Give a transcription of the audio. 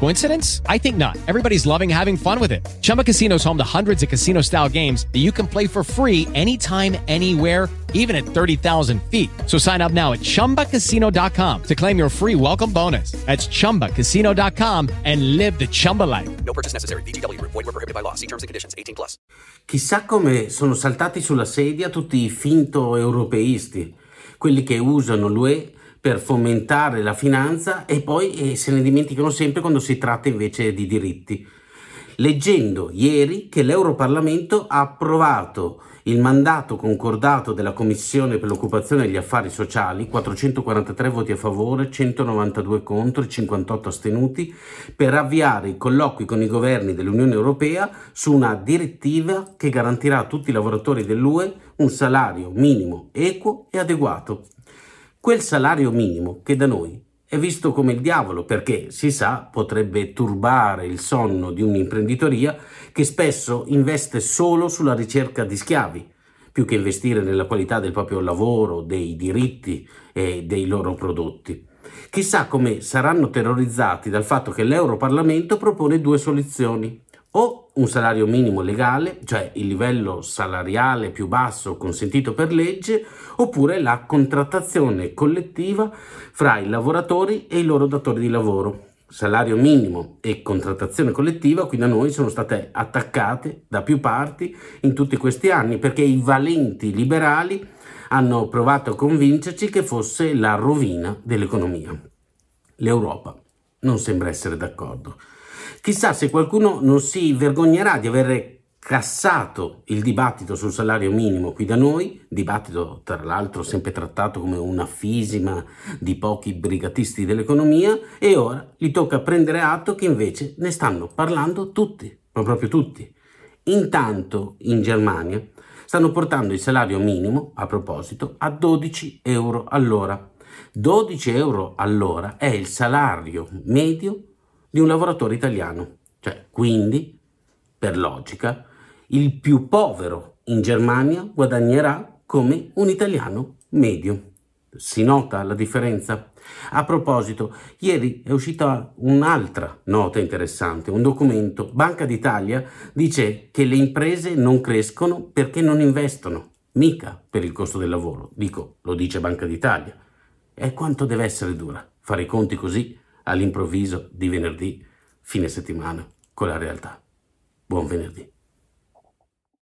Coincidence? I think not. Everybody's loving having fun with it. Chumba Casino is home to hundreds of casino style games that you can play for free anytime, anywhere, even at 30,000 feet. So sign up now at chumbacasino.com to claim your free welcome bonus. That's chumbacasino.com and live the Chumba life. No purchase necessary. VGW Group. Void were prohibited by law. See terms and conditions. 18 plus. Chissà come sono saltati sulla sedia tutti i finto europeisti, quelli che usano l'UE per fomentare la finanza e poi eh, se ne dimenticano sempre quando si tratta invece di diritti. Leggendo ieri che l'Europarlamento ha approvato il mandato concordato della Commissione per l'occupazione e gli affari sociali, 443 voti a favore, 192 contro e 58 astenuti, per avviare i colloqui con i governi dell'Unione Europea su una direttiva che garantirà a tutti i lavoratori dell'UE un salario minimo equo e adeguato. Quel salario minimo che da noi è visto come il diavolo perché, si sa, potrebbe turbare il sonno di un'imprenditoria che spesso investe solo sulla ricerca di schiavi, più che investire nella qualità del proprio lavoro, dei diritti e dei loro prodotti. Chissà come saranno terrorizzati dal fatto che l'Europarlamento propone due soluzioni. O un salario minimo legale, cioè il livello salariale più basso consentito per legge, oppure la contrattazione collettiva fra i lavoratori e i loro datori di lavoro. Salario minimo e contrattazione collettiva qui da noi sono state attaccate da più parti in tutti questi anni perché i valenti liberali hanno provato a convincerci che fosse la rovina dell'economia. L'Europa non sembra essere d'accordo. Chissà se qualcuno non si vergognerà di aver cassato il dibattito sul salario minimo qui da noi, dibattito tra l'altro sempre trattato come una fisima di pochi brigatisti dell'economia, e ora gli tocca prendere atto che invece ne stanno parlando tutti, ma proprio tutti. Intanto in Germania stanno portando il salario minimo, a proposito, a 12 euro all'ora. 12 euro all'ora è il salario medio di un lavoratore italiano. Cioè, quindi, per logica, il più povero in Germania guadagnerà come un italiano medio. Si nota la differenza? A proposito, ieri è uscita un'altra nota interessante, un documento. Banca d'Italia dice che le imprese non crescono perché non investono, mica per il costo del lavoro. Dico, lo dice Banca d'Italia. E quanto deve essere dura fare i conti così all'improvviso di venerdì, fine settimana, con la realtà. Buon venerdì.